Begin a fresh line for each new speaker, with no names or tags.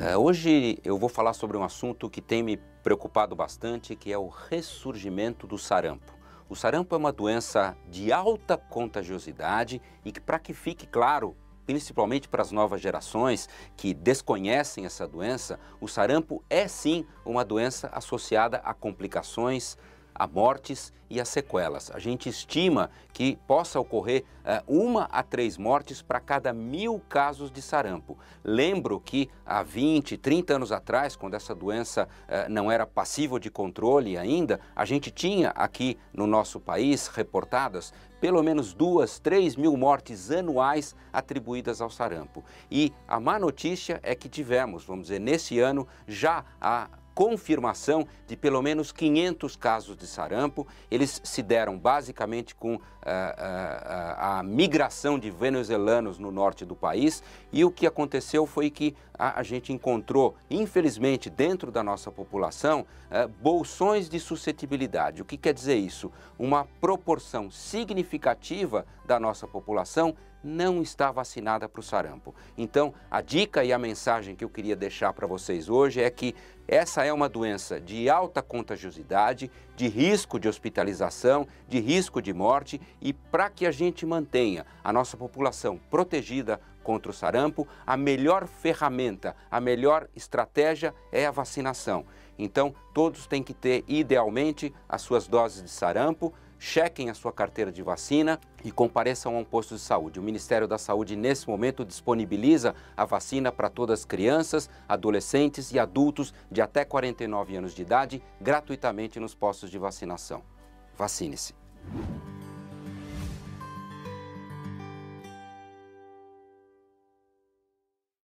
É, hoje eu vou falar sobre um assunto que tem me preocupado bastante, que é o ressurgimento do sarampo. O sarampo é uma doença de alta contagiosidade e que, para que fique claro, principalmente para as novas gerações que desconhecem essa doença, o sarampo é sim uma doença associada a complicações a mortes e a sequelas. A gente estima que possa ocorrer uh, uma a três mortes para cada mil casos de sarampo. Lembro que há 20, 30 anos atrás, quando essa doença uh, não era passível de controle ainda, a gente tinha aqui no nosso país reportadas pelo menos duas, três mil mortes anuais atribuídas ao sarampo. E a má notícia é que tivemos, vamos dizer, nesse ano já a confirmação de pelo menos 500 casos de sarampo. Eles se deram basicamente com uh, uh, a migração de venezuelanos no norte do país e o que aconteceu foi que a, a gente encontrou, infelizmente, dentro da nossa população, uh, bolsões de suscetibilidade. O que quer dizer isso? Uma proporção significativa da nossa população não está vacinada para o sarampo. Então, a dica e a mensagem que eu queria deixar para vocês hoje é que essa é uma doença de alta contagiosidade, de risco de hospitalização, de risco de morte e para que a gente mantenha a nossa população protegida contra o sarampo, a melhor ferramenta, a melhor estratégia é a vacinação. Então, todos têm que ter, idealmente, as suas doses de sarampo, chequem a sua carteira de vacina e compareçam a um posto de saúde. O Ministério da Saúde, nesse momento, disponibiliza a vacina para todas as crianças, adolescentes e adultos de até 49 anos de idade, gratuitamente nos postos de vacinação. Vacine-se.